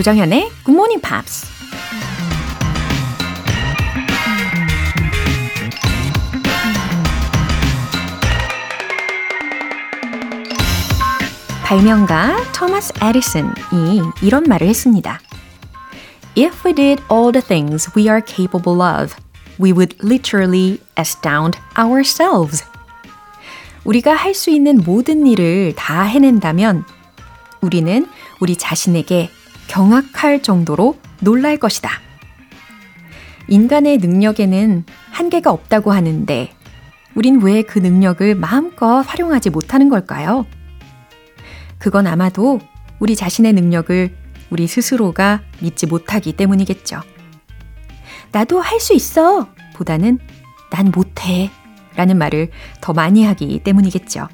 조정현의 Good Morning Pops. If we did all the things we are capable of, we would literally astound ourselves. 우리가 할 수 있는 모든 일을 다 해낸다면 우리는 우리 자신에게 경악할 정도로 놀랄 것이다. 인간의 능력에는 한계가 없다고 하는데 우린 왜 그 능력을 마음껏 활용하지 못하는 걸까요? 그건 아마도 우리 자신의 능력을 우리 스스로가 믿지 못하기 때문이겠죠. 나도 할 수 있어! 보다는 난 못해! 라는 말을 더 많이 하기 때문이겠죠.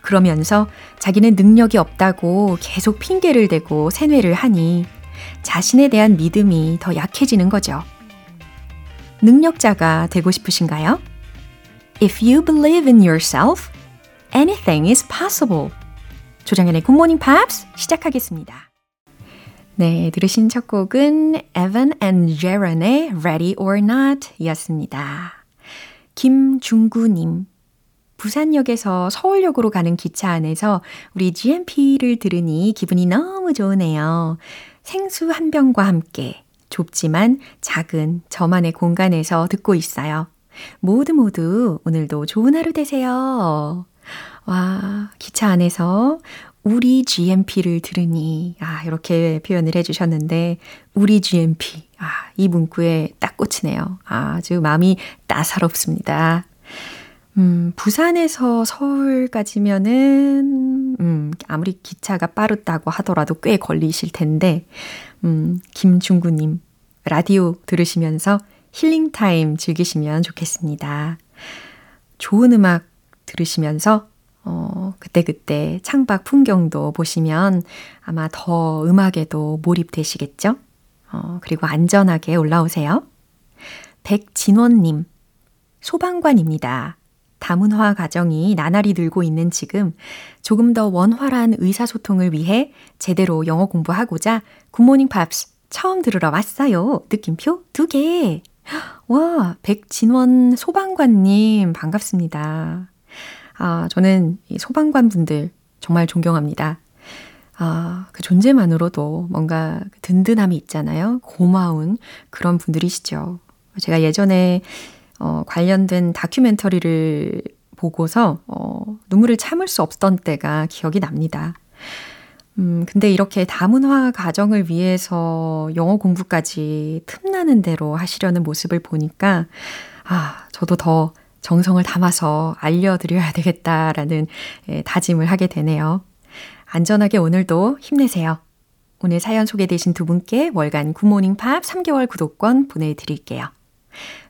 그러면서 자기는 능력이 없다고 계속 핑계를 대고 세뇌를 하니 자신에 대한 믿음이 더 약해지는 거죠. 능력자가 되고 싶으신가요? If you believe in yourself, anything is possible. 조정연의 굿모닝 팝스 시작하겠습니다. 네, 들으신 첫 곡은 Evan and Jaron의 Ready or Not 이었습니다. 김중구님, 부산역에서 서울역으로 가는 기차 안에서 우리 GMP를 들으니 기분이 너무 좋으네요. 생수 한 병과 함께 좁지만 작은 저만의 공간에서 듣고 있어요. 모두 모두 오늘도 좋은 하루 되세요. 와, 기차 안에서 우리 GMP를 들으니, 아, 이렇게 표현을 해주셨는데, 우리 GMP. 아, 이 문구에 딱 꽂히네요. 아주 마음이 따사롭습니다. 음, 부산에서 서울까지면은, 음, 아무리 기차가 빠르다고 하더라도 꽤 걸리실 텐데, 음, 김중구님, 라디오 들으시면서 힐링타임 즐기시면 좋겠습니다. 좋은 음악 들으시면서 어, 그때그때 창밖 풍경도 보시면 아마 더 음악에도 몰입되시겠죠? 어, 그리고 안전하게 올라오세요. 백진원님, 소방관입니다. 다문화 가정이 나날이 늘고 있는 지금 조금 더 원활한 의사소통을 위해 제대로 영어 공부하고자 굿모닝 팝스 처음 들으러 왔어요. 느낌표 두 개. 와, 백진원 소방관님 반갑습니다. 아, 저는 이 소방관 분들 정말 존경합니다. 아, 그 존재만으로도 뭔가 든든함이 있잖아요. 고마운 그런 분들이시죠. 제가 예전에 어, 관련된 다큐멘터리를 보고서 어, 눈물을 참을 수 없던 때가 기억이 납니다. 음, 근데 이렇게 다문화 가정을 위해서 영어 공부까지 틈나는 대로 하시려는 모습을 보니까, 아, 저도 더 정성을 담아서 알려드려야 되겠다라는 예, 다짐을 하게 되네요. 안전하게 오늘도 힘내세요. 오늘 사연 소개되신 두 분께 월간 굿모닝 팝 3개월 구독권 보내드릴게요.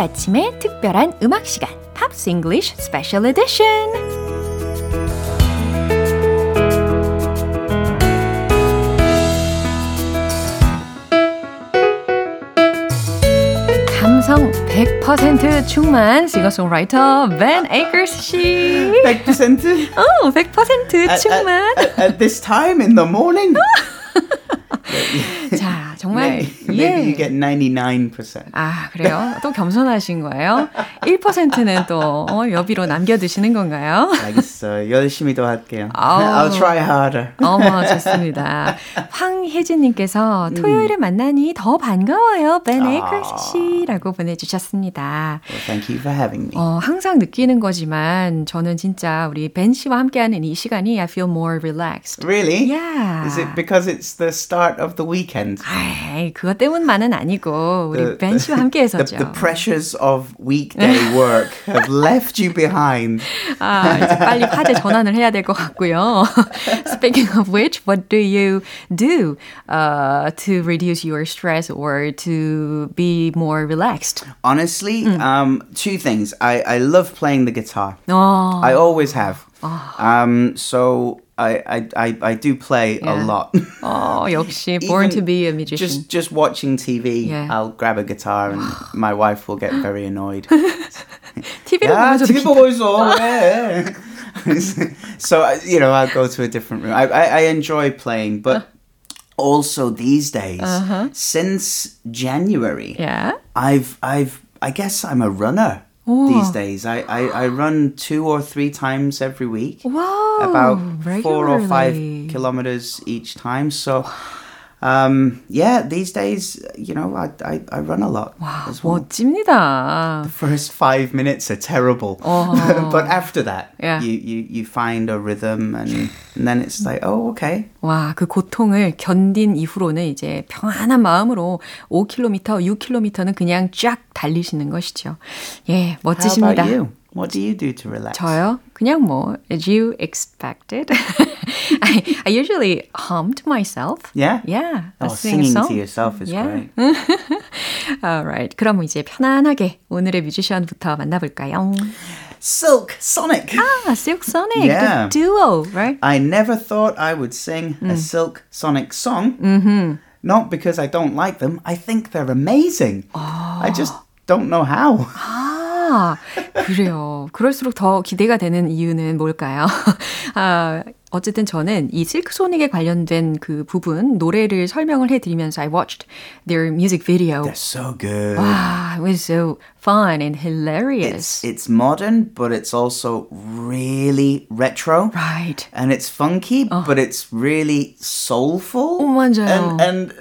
아침에 특별한 음악 시간 Pops English Special Edition 감성 100% 충만 싱어송라이터 벤 에이커스 씨. 100%? 어, 100% 충만. At, at, at this time in the morning? 자, 정말 maybe, maybe you get 99%. 아, 그래요? 또 겸손하신 거예요? 1%는 또 어, 여비로 남겨 두시는 건가요? 알겠어요. 열심히 더 할게요. I'll try harder. 어머, 좋습니다. 황혜진 님께서 토요일에 만나니 더 반가워요. 벤 에이커스 씨라고 보내 주셨습니다. Well, thank you for having me. 어, 항상 느끼는 거지만 저는 진짜 우리 벤 씨와 함께하는 이 시간이 I feel more relaxed. Really? Yeah. Is it because it's the start of the weekend? weekend. 아이, 그것 때문만은 아니고 우리 벤 씨와 함께 했었죠. The, the pressures of weekday work have left you behind. 아, 이제 빨리 화제 전환을 해야 될 것 같고요. Speaking of which, what do you do uh, to reduce your stress or to be more relaxed? Honestly, mm. um, two things. I, I love playing the guitar. Oh. I always have. Oh. Um, so I, I, I do play yeah. a lot. Oh, 역시 born to be a musician. Just just watching TV, yeah. I'll grab a guitar and my wife will get very annoyed. TV를 야, 보면서 TV 보고 있어. 왜? so you know, I'll go to a different room. I I, I enjoy playing, but. Uh. Also, these days, uh-huh. since January, yeah, I've I've I guess I'm a runner these days. I, I, I run two or three times every week. Wow. About regularly. four or five kilometers each time. So um, yeah, these days, you know, I, I, I run a lot. Wow, as well. 멋집니다. The first five minutes are terrible. Oh. but after that, yeah. you, you, you find a rhythm and, and then it's like, oh, okay. 와, 그 고통을 견딘 이후로는 이제 평안한 마음으로 5km, 6km는 그냥 쫙 달리시는 것이죠. 예, 멋지십니다. How about you? What do you do to relax? 저요? 그냥 뭐, as you expected. I, I usually hum to myself. Yeah? Yeah. Oh, singing song. to yourself is yeah. great. Alright. 그럼 이제 편안하게 오늘의 뮤지션부터 만나볼까요? Silk Sonic. Ah, Silk Sonic, yeah. the duo, right? I never thought I would sing mm. a Silk Sonic song. Mm-hmm. Not because I don't like them. I think they're amazing. Oh. I just don't know how. 아, 그래요. 그럴수록 더 기대가 되는 이유는 뭘까요? 아, 어쨌든 저는 이 실크 소닉에 관련된 그 부분 노래를 설명을 해드리면서 I watched their music video. They're so good. 와, it was so fun and hilarious. It's, it's modern, but it's also really retro. Right. And it's funky, uh. but it's really soulful. 오, 맞아요. And, and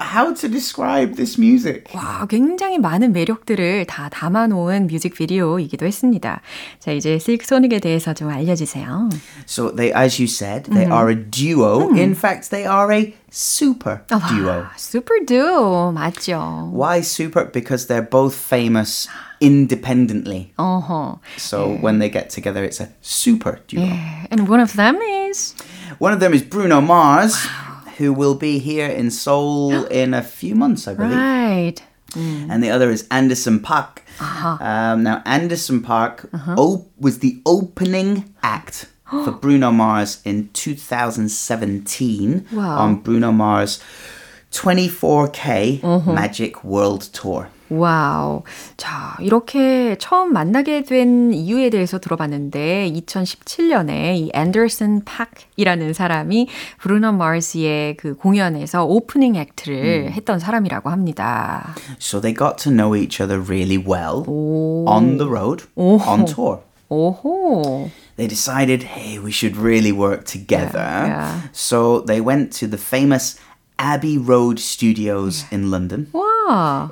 how to describe this music. 와, 굉장히 많은 매력들을 다 담아놓은 뮤직비디오이기도 했습니다. 자, 이제 실크 소닉에 대해서 좀 알려주세요. So they, as you said, they mm-hmm. are a duo. Mm. In fact, they are a super 아, duo. super duo 맞죠. Why super? Because they're both famous independently. Uh-huh. So yeah. when they get together, it's a super duo. Yeah. And one of them is? One of them is Bruno Mars. Wow who will be here in Seoul in a few months, I believe. Right. Mm. And the other is Anderson Park. Uh-huh. Um, now, Anderson Park uh-huh. op- was the opening act for Bruno Mars in 2017 wow. on Bruno Mars 24K uh-huh. Magic World Tour. 와우. 자, 이렇게 처음 만나게 된 이유에 대해서 들어봤는데 2017년에 이 앤더슨 팍이라는 사람이 브루노 마르스의 그 공연에서 오프닝 액트를 음. 했던 사람이라고 합니다. So they got to know each other really well 오. on the road, 오호. on tour. 오호. They decided, hey, we should really work together. Yeah, yeah. So they went to the famous Abbey Road Studios yeah. in London. Wow.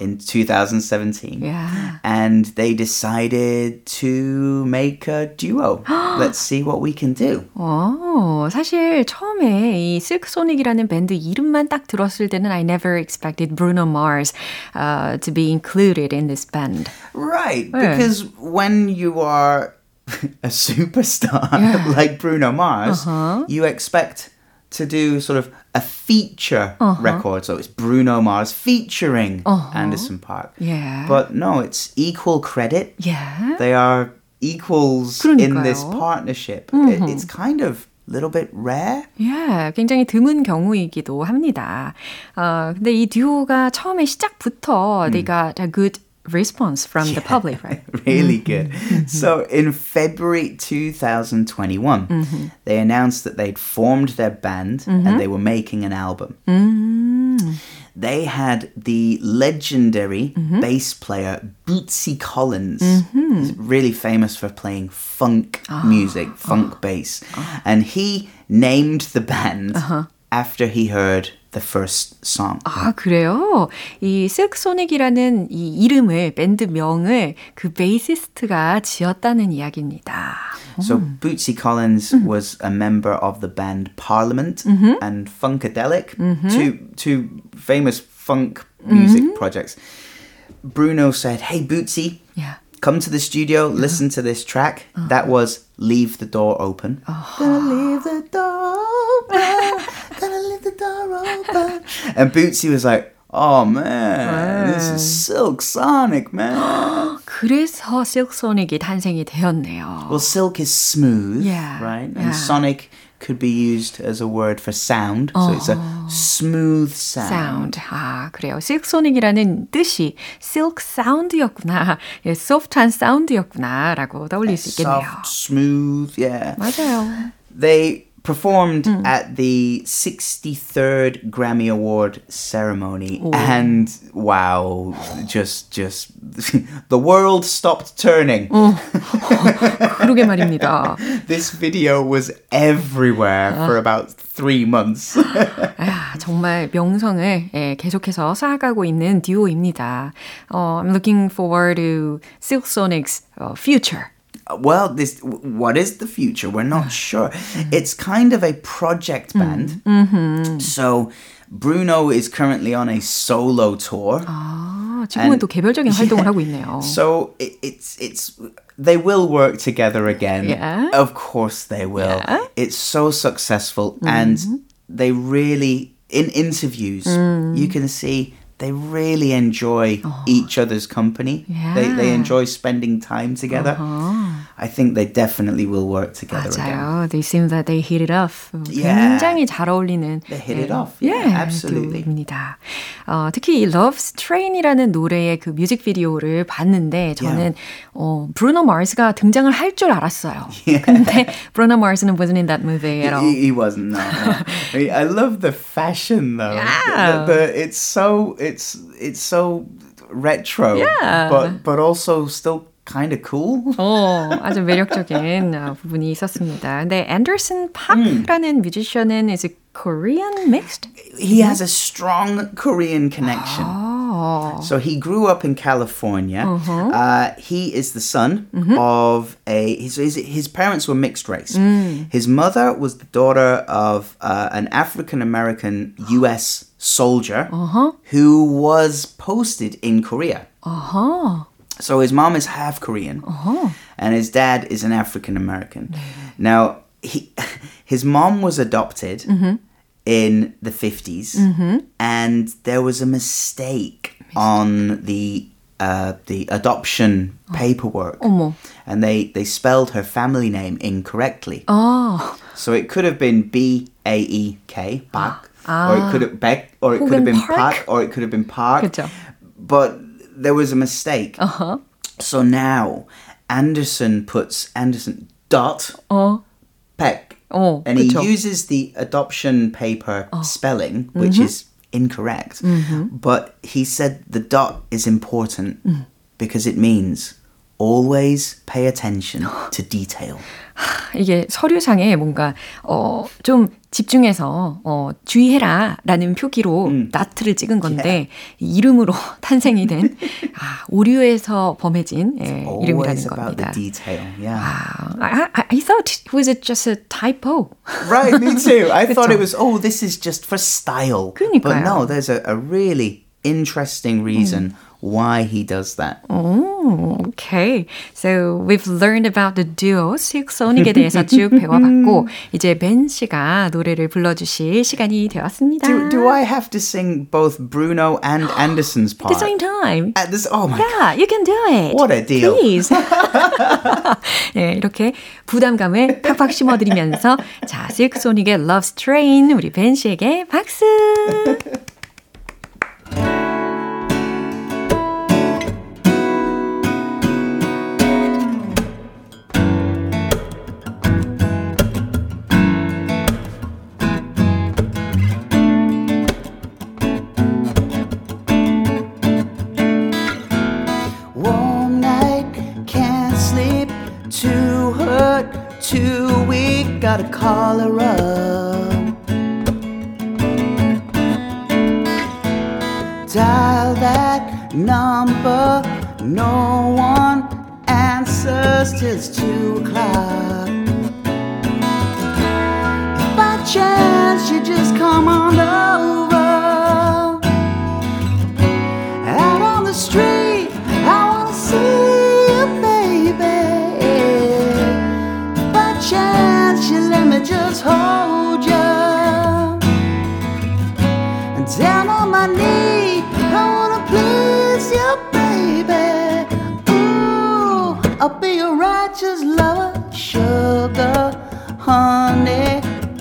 In 2017. Yeah. And they decided to make a duo. Let's see what we can do. 오, 사실 처음에 이 실크 소닉이라는 밴드 이름만 딱 들었을 때는 I never expected Bruno Mars uh, to be included in this band. Right, 네. because when you are a superstar yeah. like Bruno Mars, uh-huh. you expect to do sort of a feature uh-huh. record. So it's Bruno Mars featuring uh-huh. Anderson Park. Yeah. But no, it's equal credit. Yeah. They are equals 그러니까요. in this partnership. Mm-hmm. It, it's kind of a little bit rare. Yeah, 굉장히 드문 경우이기도 합니다. 어, 근데 이 듀오가 처음에 시작부터 mm. they got a good response from yeah, the public, right? really good. so in February 2021, mm-hmm. they announced that they'd formed their band mm-hmm. and they were making an album. Mm. They had the legendary mm-hmm. bass player Bootsy Collins, mm-hmm. really famous for playing funk oh. music, funk oh. bass. Oh. And he named the band uh-huh. after he heard the first song. 아, 그래요? 이 실크소닉이라는 이 이름을, 밴드 명을 그 베이시스트가 지었다는 이야기입니다. So Bootsy Collins was a member of the band Parliament and Funkadelic, two two famous funk music projects. Bruno said, "Hey Bootsy, Yeah. come to the studio, listen to this track." That was "Leave the Door Open." Gonna leave the door open. Gonna leave the door open. And Bootsy was like, "Oh man, this is Silk Sonic, man." 그래서 실크소닉이 탄생이 되었네요. Well, silk is smooth, Yeah, right? yeah. And sonic could be used as a word for sound. So it's a smooth sound. sound. 아, 그래요. 실크소닉이라는 뜻이 silk sound였구나. 예, soft한 사운드였구나라고 떠올릴 수 있겠네요. Soft, smooth, yeah. 맞아요. They performed at the 63rd Grammy Award ceremony and wow, just just the world stopped turning. 그러게 말입니다. This video was everywhere for about 3 months. 아, 정말 명성을 예, 계속해서 쌓아가고 있는 듀오입니다. 어, I'm looking forward to Silk Sonic's uh, future. well this what is the future we're not sure it's kind of a project band so bruno is currently on a solo tour 아, 지금은 또 개별적인 활동을 하고 있네요. so it, it's it's they will work together again Yeah. of course they will Yeah. it's so successful and they really in interviews you can see they really enjoy each other's company they, they Yeah. enjoy spending time together I think they definitely will work together again. 맞아요. They seem that they hit it off. Yeah. 굉장히 잘 어울리는 They hit it 예, off. Yeah, absolutely. 듀오입니다. 어, 특히 이 Love's Train이라는 노래의 그 뮤직비디오를 봤는데 저는 어, 브루노 마스가 등장을 할 줄 알았어요. 근데 브루노 마스는 wasn't in that movie at all. He, he wasn't. No, no. I, mean, I love the fashion though. Yeah. The, the, it's so it's it's so retro. Yeah. But but also still kind of cool. 어, 아주 매력적인 어, 부분이 있었습니다. 근데 앤더슨 팍라는 뮤지션은 is it Korean mixed? He has a strong Korean connection. 어, So he grew up in California. Uh, he is the son of a. His, his his parents were mixed race. His mother was the daughter of uh, an African American U.S. soldier who was posted in Korea. 어허. So his mom is half Korean, and his dad is an African American. Now he, his mom was adopted in the 50s and there was a mistake on the uh, the adoption paperwork, 어머. and they they spelled her family name incorrectly. 어. So it could have been B A E K, Bak, or it could have Beck, or it could have 혹은 been Park? Park, or it could have been Park. 그쵸. But there was a mistake. Uh-huh. So now Anderson puts Anderson dot 어. Peck, 어. and 그쵸. he uses the adoption paper Oh. spelling, which Mm-hmm. is incorrect. But he said the dot is important Mm. because it means always pay attention to detail. 이게 서류상에 뭔가 어, 좀 집중해서 어, 주의해라라는 표기로 나트를 찍은 건데 이 이름으로 탄생이 된 아, 오류에서 범해진 예, 이름이라는 Always about the 겁니다. detail. Yeah. 아, I, I, I thought it was it just a typo. Right, me too. I thought 그쵸? it was, oh, this is just for style. But 그러니까요. no, there's a, a really interesting reason why he does that. Oh, okay. So we've learned about the duo 실크소닉에 대해서 쭉 배워봤고 이제 벤 씨가 노래를 불러주실 시간이 되었습니다. Do, do I have to sing both Bruno and Anderson's At the part? same time. At this, oh my Yeah, you can do it. What a deal. Please. 네, 이렇게 부담감을 팍팍 심어드리면서 자, 실크소닉의 Love's Train 우리 벤 씨에게 박수. Too hurt, too weak, gotta call her up. Dial that number, no one answers till it's two o'clock. If by chance you just come on over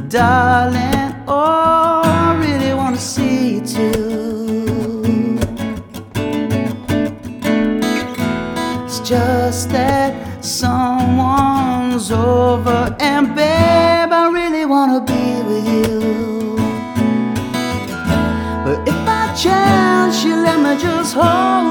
darling. Oh, I really wanna see you too. It's just that someone's over, and babe, I really wanna be with you. But if by chance you let me just hold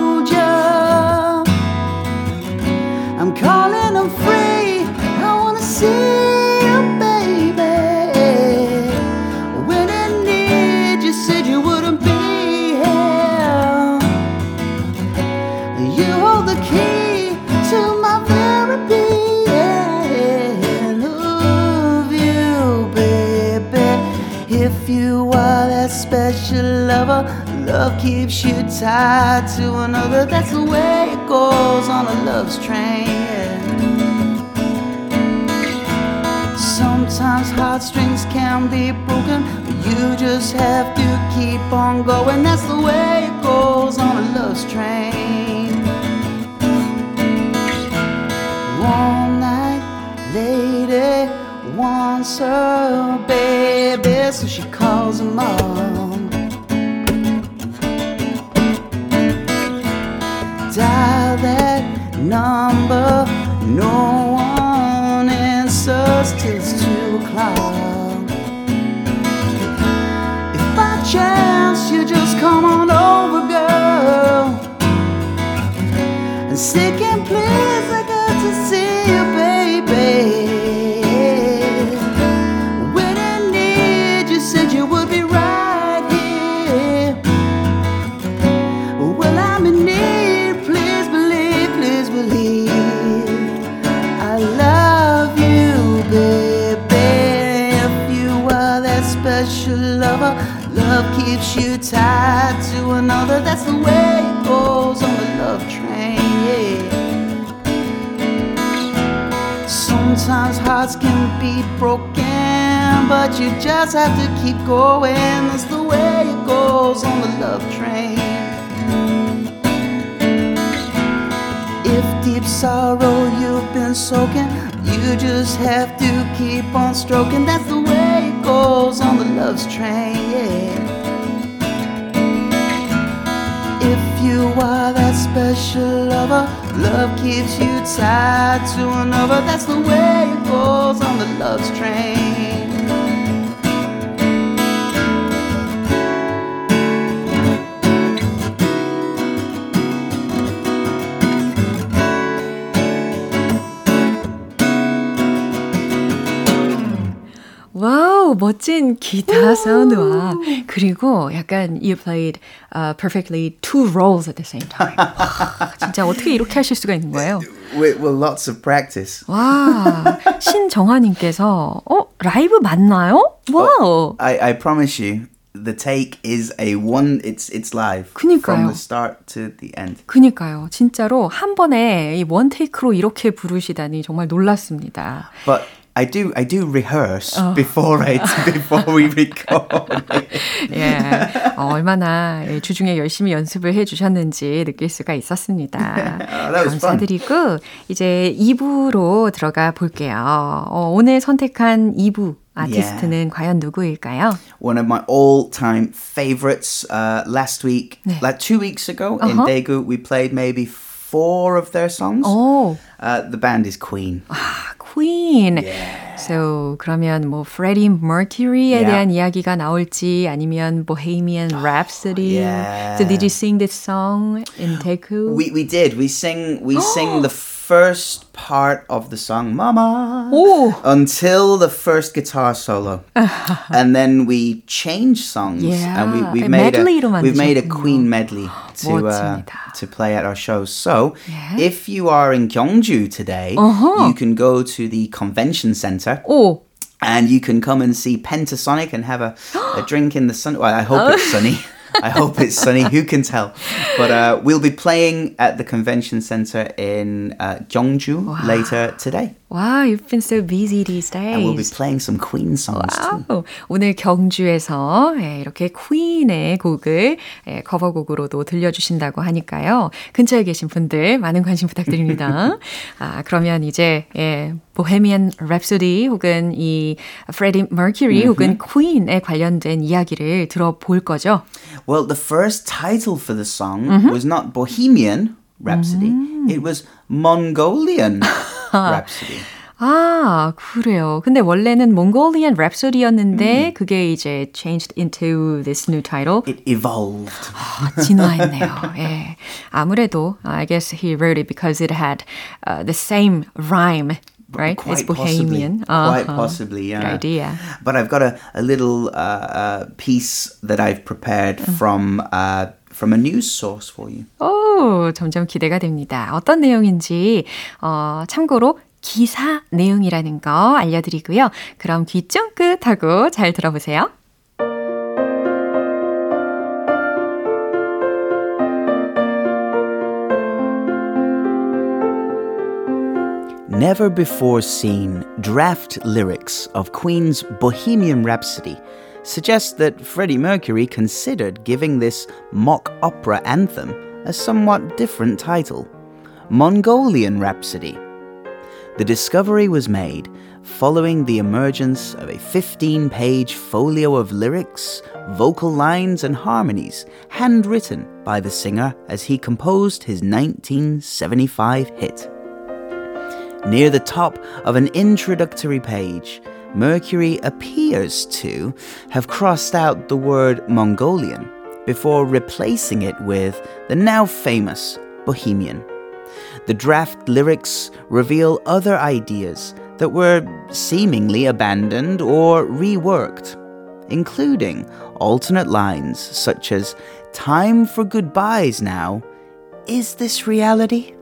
keeps you tied to another. That's the way it goes on a love's train. Sometimes heartstrings can be broken, but you just have to keep on going. That's the way it goes on a love's train. One night, lady wants her baby, so she calls him mom. Keep going. That's the way it goes on the love train. If deep sorrow you've been soaking, you just have to keep on stroking. That's the way it goes on the love's train, yeah. If you are that special lover, love keeps you tied to another. That's the way it goes on the love's train. 멋진 기타 사운드와 그리고 약간 you played uh, perfectly two roles at the same time. 와, 진짜 어떻게 이렇게 하실 수가 있는 거예요? With, with lots of practice. 와, 신정아님께서 어 라이브 맞나요? Wow. I, I promise you, the take is a one. It's it's live 그니까요. from the start to the end. 그니까요. 진짜로 한 번에 이 one take로 이렇게 부르시다니 정말 놀랐습니다. But I do I do rehearse before it before we record. 예, 어, 얼마나 예, 주중에 열심히 연습을 해주셨는지 느낄 수가 있었습니다. that was fun. 감사드리고 이제 2부로 들어가 볼게요. 어, 오늘 선택한 2부 아티스트는 과연 누구일까요? One of my all-time favorites. Uh, last week, 네. like two weeks ago in Uh-huh. Daegu, we played maybe four of their songs. 오, Uh, the band is Queen. 아, Queen. So 그러면 뭐 Freddie Mercury에 Yeah. 대한 이야기가 나올지 아니면 Bohemian Rhapsody. Yeah. So did you sing this song in Daegu? We we did. We sing we sing the first part of the song, Mama, 오. until the first guitar solo, and then we changed songs, Yeah, and we we a made a medley로 we've made a 만드셨군요. Queen medley to uh, 멋집니다. to play at our shows. So Yeah. if you are in Gyeongju today, Uh-huh. you can go to the convention center. 오. And you can come and see Pentasonic and have a, a drink in the sun. Well, I hope it's sunny. I hope it's sunny. Who can tell? But uh, we'll be playing at the convention center in uh, Gyeongju later today. Wow, you've been so busy these days. And we'll be playing some Queen songs too. 와우. 오늘 경주에서 예, 이렇게 퀸의 곡을 예, 커버곡으로도 들려주신다고 하니까요. 근처에 계신 분들 많은 관심 부탁드립니다. 아, 그러면 이제 예, 보헤미안 랩소디 혹은 이 프레디 머큐리 혹은 퀸에 관련된 이야기를 들어볼 거죠. Well, the first title for the song was not Bohemian Rhapsody. It was Mongolian Rhapsody. 아, 그래요. 근데 원래는 몽골리안 랩소디였는데 그게 이제 changed into this new title. It evolved. 아, 진화했네요. 예. 아무래도 I guess he wrote it because it had uh, the same rhyme, right? Quite It's Bohemian. Possibly. Quite Uh-huh. possibly, yeah. Good idea. But I've got a, a little uh, uh, piece that I've prepared from uh, from a news source for you. 오, 점점 기대가 됩니다. 어떤 내용인지 어, 참고로 기사 내용이라는 거 알려드리고요. 그럼 귀 쫑긋 하고 잘 들어보세요. Never before seen draft lyrics of Queen's Bohemian Rhapsody suggest that Freddie Mercury considered giving this mock opera anthem a somewhat different title Mongolian Rhapsody. The discovery was made following the emergence of a 15 page folio of lyrics, vocal lines, and harmonies handwritten by the singer as he composed his 1975 hit. Near the top of an introductory page, Mercury appears to have crossed out the word Mongolian before replacing it with the now famous Bohemian. The draft lyrics reveal other ideas that were seemingly abandoned or reworked, including alternate lines such as Time for goodbyes now. Is this reality?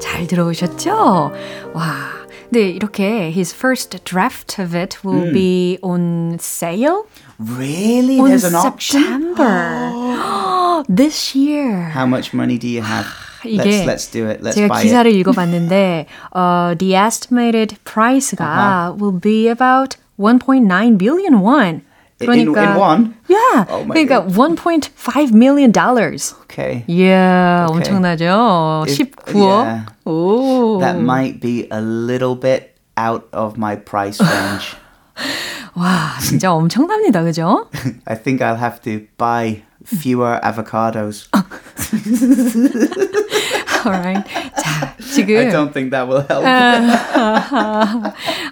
잘 들어오셨죠? 와. 네, 이렇게 his first draft of it will be on sale Really? on There's an auction? September this year. How much money do you have? 이게 let's, let's do it. Let's 제가 buy 기사를 it. 읽어봤는데 uh, the estimated price가 will be about 1.9 billion won. In- in- in won? Yeah. Oh my 그러니까 1.5 million dollars. Okay. 이야, Okay. 엄청나죠? If- 19억. yeah. 오. That might be a little bit out of my price range. 와, 진짜 엄청납니다. 그죠? I think I'll have to buy fewer avocados. Alright. 자, I 지금 don't think that will help.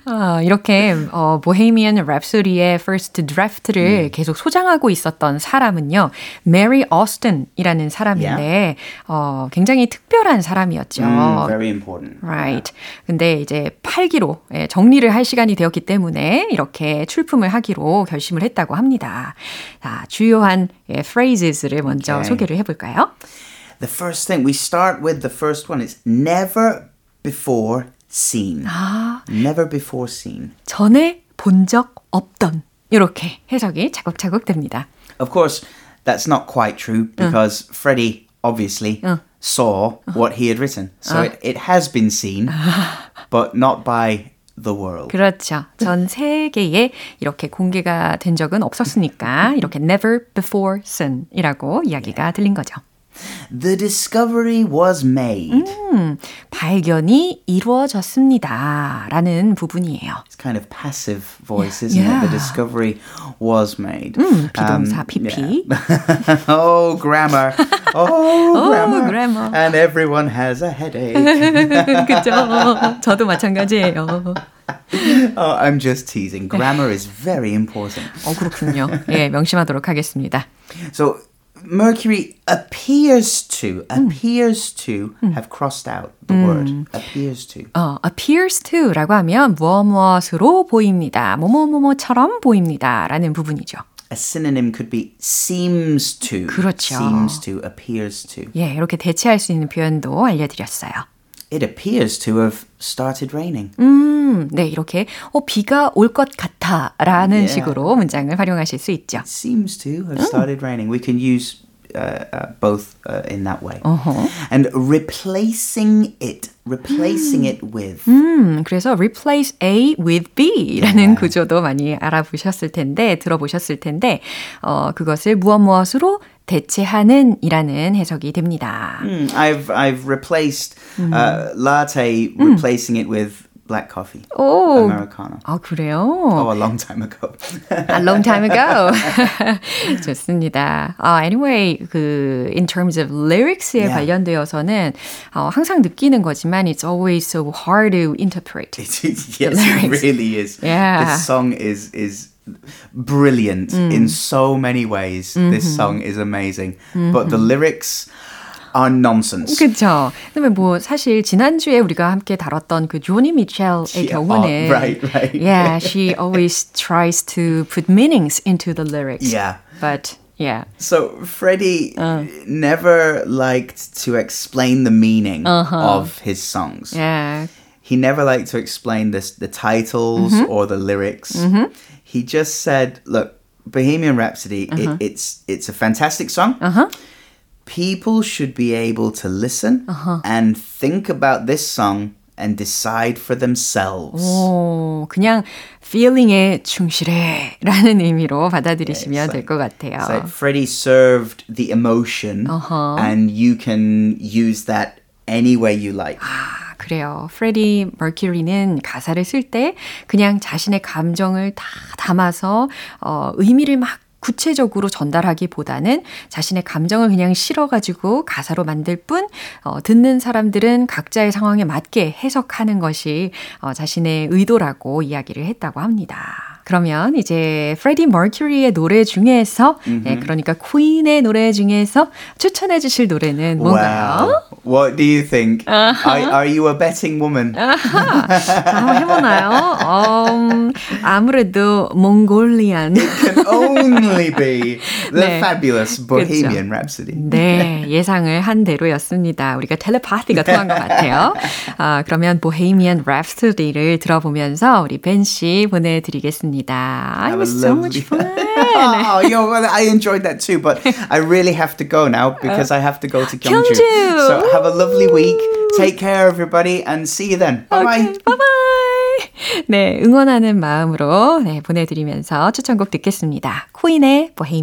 아, 이렇게 어, 보헤미안 랩소디의 first draft를 계속 소장하고 있었던 사람은요. 메리 오스틴이라는 사람인데 어, 굉장히 특별한 사람이었죠. Mm, very important. Right. 근데 이제 팔기로 예, 정리를 할 시간이 되었기 때문에 이렇게 출품을 하기로 결심을 했다고 합니다. 자, 주요한 예, phrases를 먼저 Okay. 소개를 해볼까요? The first thing we start with the first one is never before seen. Never before seen. 전에 본 적 없던 이렇게 해석이 차곡차곡 됩니다. Of course, that's not quite true because Freddie obviously saw what he had written. So it, it has been seen, but not by the world. 그렇죠. 전 세계에 이렇게 공개가 된 적은 없었으니까 이렇게 never before seen이라고 이야기가 들린 거죠. The discovery was made. 음, 발견이 이루어졌습니다. 라는 부분이에요. It's kind of passive voice, isn't it? The Yeah. discovery was made. 비동사 Um, PP. yeah. oh, grammar. Oh, grammar. grammar. And everyone has a headache. 그죠? 저도 마찬가지예요. oh, I'm just teasing. Grammar is very important. 어, 그렇군요. 예, 명심하도록 하겠습니다. So, Mercury appears to appears to have crossed out the word appears to. 어, appears to라고 하면 무엇 무엇으로 보입니다. 뭐뭐뭐뭐처럼 보입니다라는 부분이죠. A synonym could be seems to. 그렇죠. Seems to, appears to. 예, 이렇게 대체할 수 있는 표현도 알려 드렸어요. It appears to have started raining. 음, 네, 이렇게 어, 비가 올 것 같아라는 Yeah. 식으로 문장을 활용하실 수 있죠. Seems to have started raining. We can use uh, uh, both uh, in that way. 어허. And replacing it, replacing it with. 음, 그래서 replace A with B라는 구조도 많이 알아보셨을 텐데, 들어보셨을 텐데, 어, 그것을 무엇 무엇으로 대체하는 이라는 해석이 됩니다. Mm, I've I've replaced uh, latte, replacing it with black coffee, 오, americano. 아, 그래요? Oh, a long time ago. A long time ago. 좋습니다. Uh, anyway, 그 in terms of lyrics에 Yeah. 관련되어서는 어, 항상 느끼는 거지만 it's always so hard to interpret. It yes, it really is. Yeah. This song is is brilliant in so many ways. This song is amazing, but the lyrics are nonsense. 그렇죠. 그다음에 뭐 사실 지난주에 우리가 함께 다뤘던 그 조니 미첼의 Yeah, 경우는 oh, right, right. Yeah, she always tries to put meanings into the lyrics. Yeah. But yeah. So Freddie never liked to explain the meaning of his songs. Yeah. He never liked to explain this the titles or the lyrics. He just said, "Look, Bohemian Rhapsody. It, it's it's a fantastic song. People should be able to listen and think about this song and decide for themselves." 오, 그냥 feeling에 충실해라는 의미로 받아들이시면 될 것 같아요. It's like Freddie served the emotion, and you can use that any way you like. 아, 그래요. 프레디 머큐리는 가사를 쓸 때 그냥 자신의 감정을 다 담아서 어, 의미를 막 구체적으로 전달하기보다는 자신의 감정을 그냥 실어가지고 가사로 만들 뿐, 어, 듣는 사람들은 각자의 상황에 맞게 해석하는 것이 어, 자신의 의도라고 이야기를 했다고 합니다. 그러면 이제 프레디 머큐리의 노래 중에서, 네, 그러니까 퀸의 노래 중에서 추천해 주실 노래는 뭔가요? Wow. What do you think? Are, are you a betting woman? 한번 해보나요? 음, 아무래도 몽골리안. Can only be the 네. fabulous Bohemian Rhapsody. 네, 예상을 한 대로였습니다. 우리가 텔레파티가 통한 것 같아요. 아, 그러면 보헤미안 랩스토디를 들어보면서 우리 벤 씨 보내드리겠습니다. It Have a was so much lovely- fun. oh, yo, well, I enjoyed that too, but I really have to go now because I have to go to Gyeongju. Gyeongju. So have a lovely week. Take care, everybody, and see you then. Bye bye. Okay, bye-bye. 네, 응원하는 마음으로 네, 보내드리면서 추천곡 듣겠습니다. 퀸의 보헤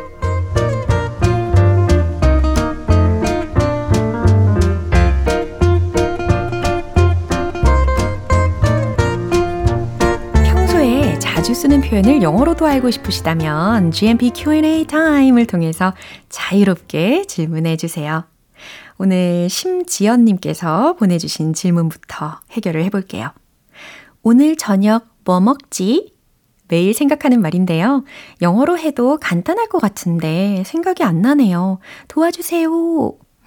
표현을 영어로도 알고 싶으시다면 GMP Q&A 타임을 통해서 자유롭게 질문해 주세요. 오늘 심지연님께서 보내주신 질문부터 해결을 해볼게요. 오늘 저녁 뭐 먹지? 매일 생각하는 말인데요. 영어로 해도 간단할 것 같은데 생각이 안 나네요. 도와주세요.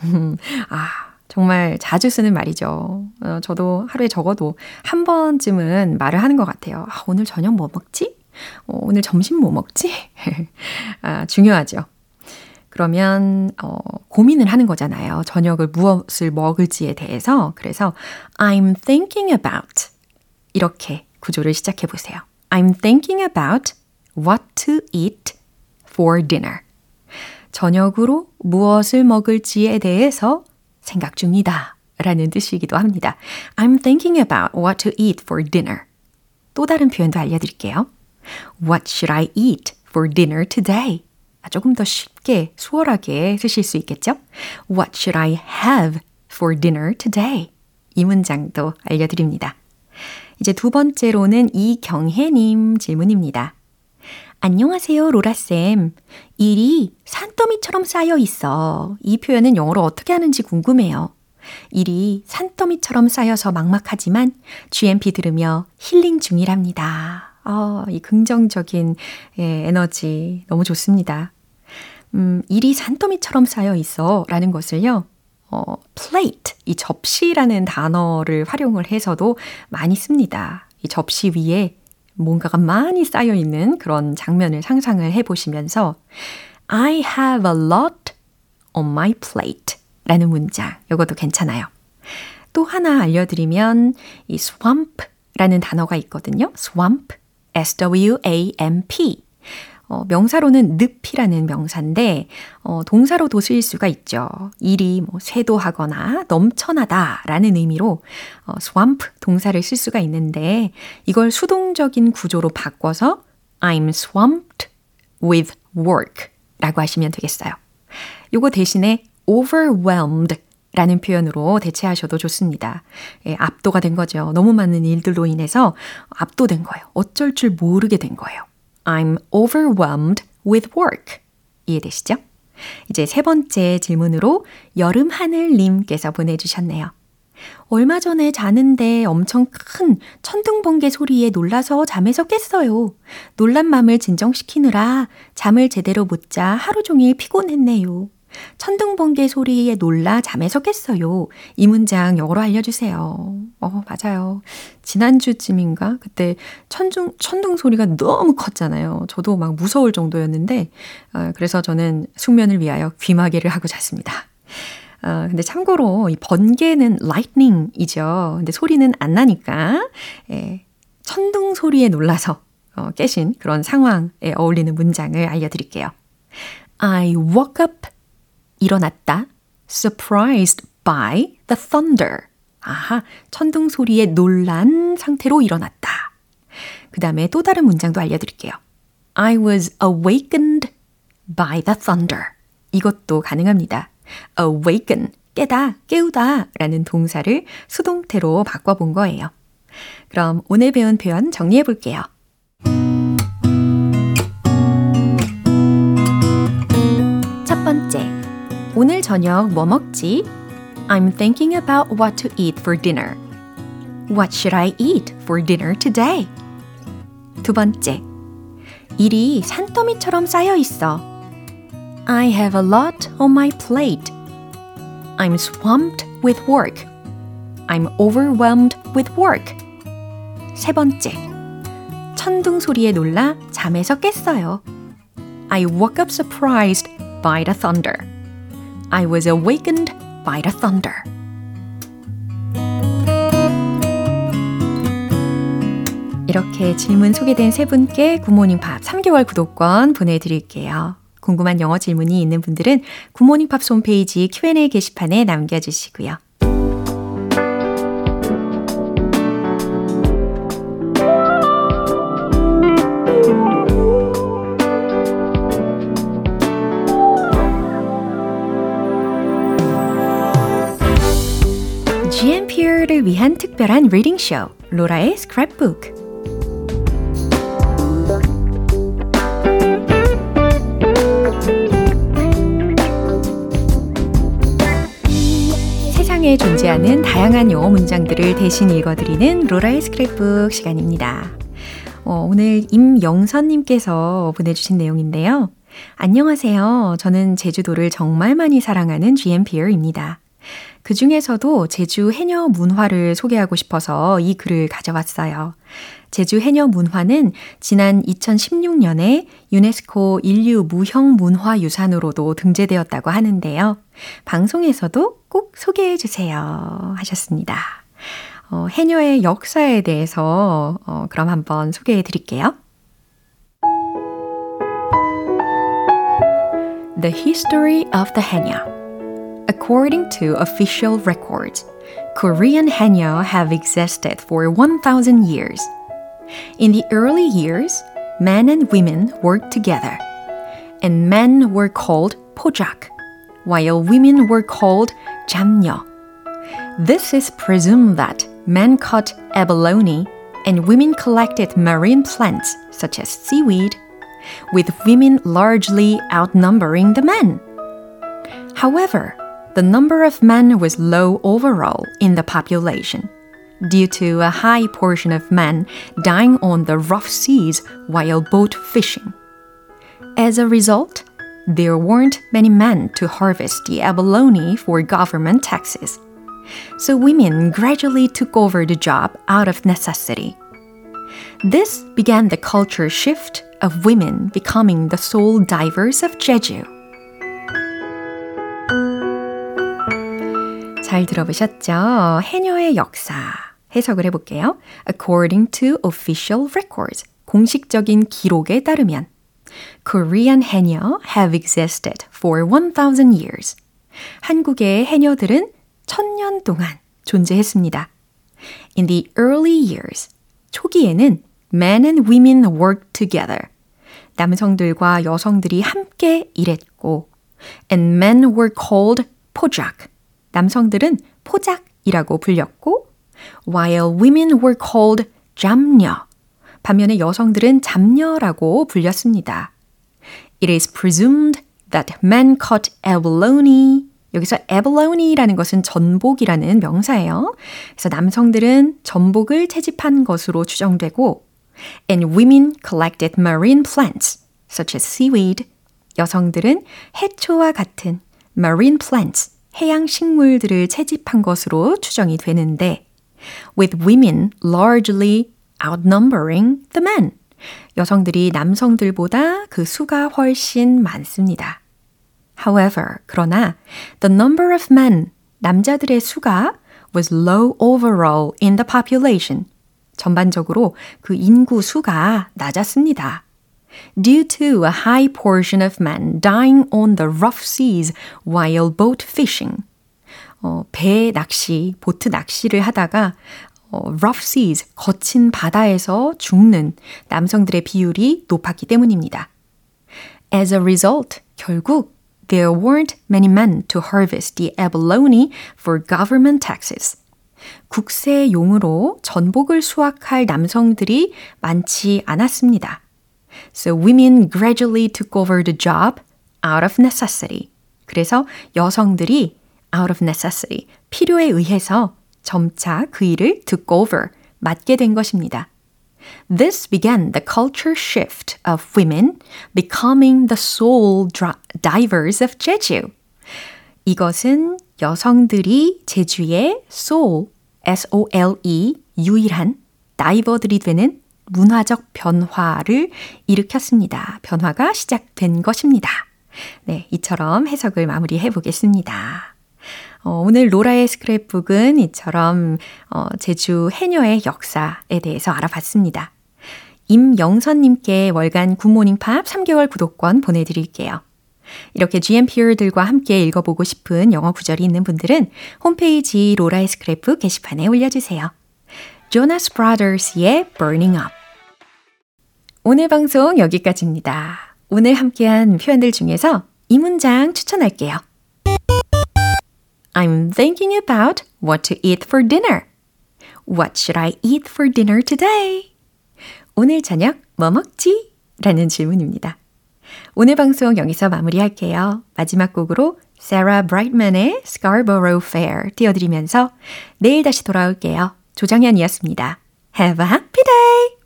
아, 정말 자주 쓰는 말이죠. 어, 저도 하루에 적어도 한 번쯤은 말을 하는 것 같아요. 아, 오늘 저녁 뭐 먹지? 어, 오늘 점심 뭐 먹지? 아, 중요하죠. 그러면 어, 고민을 하는 거잖아요. 저녁을 무엇을 먹을지에 대해서. 그래서 I'm thinking about 이렇게 구조를 시작해 보세요. I'm thinking about what to eat for dinner. 저녁으로 무엇을 먹을지에 대해서 생각 중이다. 라는 뜻이기도 합니다. I'm thinking about what to eat for dinner. 또 다른 표현도 알려드릴게요. What should I eat for dinner today? 조금 더 쉽게, 수월하게 쓰실 수 있겠죠? What should I have for dinner today? 이 문장도 알려드립니다. 이제 두 번째로는 이경혜님 질문입니다. 안녕하세요, 로라쌤. 일이 산더미처럼 쌓여 있어. 이 표현은 영어로 어떻게 하는지 궁금해요. 일이 산더미처럼 쌓여서 막막하지만 GMP 들으며 힐링 중이랍니다. 어, 이 긍정적인 예, 에너지 너무 좋습니다. 음, 일이 산더미처럼 쌓여 있어 라는 것을요, 어, plate, 이 접시라는 단어를 활용을 해서도 많이 씁니다. 이 접시 위에 뭔가가 많이 쌓여 있는 그런 장면을 상상을 해 보시면서 I have a lot on my plate 라는 문장. 이것도 괜찮아요. 또 하나 알려드리면 이 swamp 라는 단어가 있거든요. swamp, S-W-A-M-P. 어, 명사로는 늪이라는 명사인데 어, 동사로도 쓰일 수가 있죠. 일이 뭐 쇄도하거나 넘쳐나다라는 의미로 어, swamp 동사를 쓸 수가 있는데 이걸 수동적인 구조로 바꿔서 I'm swamped with work라고 하시면 되겠어요. 요거 대신에 overwhelmed 라는 표현으로 대체하셔도 좋습니다. 예, 압도가 된 거죠. 너무 많은 일들로 인해서 압도된 거예요. 어쩔 줄 모르게 된 거예요. I'm overwhelmed with work. 이해되시죠? 이제 세 번째 질문으로 여름 하늘님께서 보내주셨네요. 얼마 전에 자는데 엄청 큰 천둥번개 소리에 놀라서 잠에서 깼어요. 놀란 맘을 진정시키느라 잠을 제대로 못 자 하루 종일 피곤했네요. 천둥 번개 소리에 놀라 잠에서 깼어요. 이 문장 영어로 알려주세요. 어, 맞아요. 지난주쯤인가? 그때 천둥, 천둥 소리가 너무 컸잖아요. 저도 막 무서울 정도였는데, 어, 그래서 저는 숙면을 위하여 귀마개를 하고 잤습니다. 어, 근데 참고로 이 번개는 lightning이죠. 근데 소리는 안 나니까, 예, 천둥 소리에 놀라서 어, 깨신 그런 상황에 어울리는 문장을 알려드릴게요. I woke up 일어났다. surprised by the thunder. 아하, 천둥 소리에 놀란 상태로 일어났다. 그 다음에 또 다른 문장도 알려드릴게요. I was awakened by the thunder. 이것도 가능합니다. awaken, 깨다, 깨우다 라는 동사를 수동태로 바꿔본 거예요. 그럼 오늘 배운 표현 정리해 볼게요. 오늘 저녁 뭐 먹지? I'm thinking about what to eat for dinner. What should I eat for dinner today? 두 번째. 일이 산더미처럼 쌓여 있어. I have a lot on my plate. I'm swamped with work. I'm overwhelmed with work. 세 번째. 천둥 소리에 놀라 잠에서 깼어요. I woke up surprised by the thunder. I was awakened by the thunder. 이렇게 질문 소개된 세 분께 굿모닝 팝 3개월 구독권 보내드릴게요. 궁금한 영어 질문이 있는 분들은 굿모닝 팝 홈페이지 Q&A 게시판에 남겨주시고요. 위한 특별한 reading 쇼 로라의 스크랩북 세상에 존재하는 다양한 영어 문장들을 대신 읽어드리는 로라의 스크랩북 시간입니다. 어, 오늘 임영선님께서 보내주신 내용인데요. 안녕하세요. 저는 제주도를 정말 많이 사랑하는 GMPR입니다. 그 중에서도 제주 해녀 문화를 소개하고 싶어서 이 글을 가져왔어요. 제주 해녀 문화는 지난 2016년에 유네스코 인류 무형 문화 유산으로도 등재되었다고 하는데요. 방송에서도 꼭 소개해 주세요. 하셨습니다. 어, 해녀의 역사에 대해서 어, 그럼 한번 소개해 드릴게요. The History of the Haenya According to official records, Korean haenyeo have existed for 1,000 years. In the early years, men and women worked together, and men were called pojak, while women were called jamnyo. This is presumed that men cut abalone and women collected marine plants such as seaweed, with women largely outnumbering the men. However, the number of men was low overall in the population due to a high portion of men dying on the rough seas while boat fishing. As a result, there weren't many men to harvest the abalone for government taxes. So women gradually took over the job out of necessity. This began the culture shift of women becoming the sole divers of Jeju. 잘 들어보셨죠? 해녀의 역사 해석을 해볼게요. According to official records, 공식적인 기록에 따르면 Korean 해녀 have existed for 1,000 years. 한국의 해녀들은 천년 동안 존재했습니다. In the early years, 초기에는 men and women worked together. 남성들과 여성들이 함께 일했고, and men were called 포작. 남성들은 포작이라고 불렸고, while women were called 잠녀. 반면에 여성들은 잠녀라고 불렸습니다. It is presumed that men caught abalone. 여기서 abalone라는 것은 전복이라는 명사예요. 그래서 남성들은 전복을 채집한 것으로 추정되고 and women collected marine plants such as seaweed. 여성들은 해초와 같은 marine plants, 해양 식물들을 채집한 것으로 추정이 되는데 with women largely outnumbering the men. 여성들이 남성들보다 그 수가 훨씬 많습니다. However, 그러나 the number of men, 남자들의 수가 was low overall in the population. 전반적으로 그 인구 수가 낮았습니다. Due to a high portion of men dying on the rough seas while boat fishing. 어, 배 낚시, 보트 낚시를 하다가 어, rough seas, 거친 바다에서 죽는 남성들의 비율이 높았기 때문입니다. As a result, 결국 there weren't many men to harvest the abalone for government taxes. 국세용으로 전복을 수확할 남성들이 많지 않았습니다. So women gradually took over the job out of necessity. 그래서 여성들이 out of necessity, 필요에 의해서 점차 그 일을 took over, 맡게 된 것입니다. This began the culture shift of women becoming the sole divers of Jeju. 이것은 여성들이 제주의 soul, S-O-L-E, 유일한 다이버들이 되는 문화적 변화를 일으켰습니다. 변화가 시작된 것입니다. 네, 이처럼 해석을 마무리해 보겠습니다. 어, 오늘 로라의 스크랩북은 이처럼 어, 제주 해녀의 역사에 대해서 알아봤습니다. 임영선님께 월간 굿모닝 팝 3개월 구독권 보내드릴게요. 이렇게 GMPR들과 함께 읽어보고 싶은 영어 구절이 있는 분들은 홈페이지 로라의 스크랩북 게시판에 올려주세요. 조나스 브라더스의 Burning Up 오늘 방송 여기까지입니다. 오늘 함께한 표현들 중에서 이 문장 추천할게요. I'm thinking about what to eat for dinner. What should I eat for dinner today? 오늘 저녁 뭐 먹지? 라는 질문입니다. 오늘 방송 여기서 마무리할게요. 마지막 곡으로 Sarah Brightman의 Scarborough Fair 띄워드리면서 내일 다시 돌아올게요. 조정현이었습니다. Have a happy day!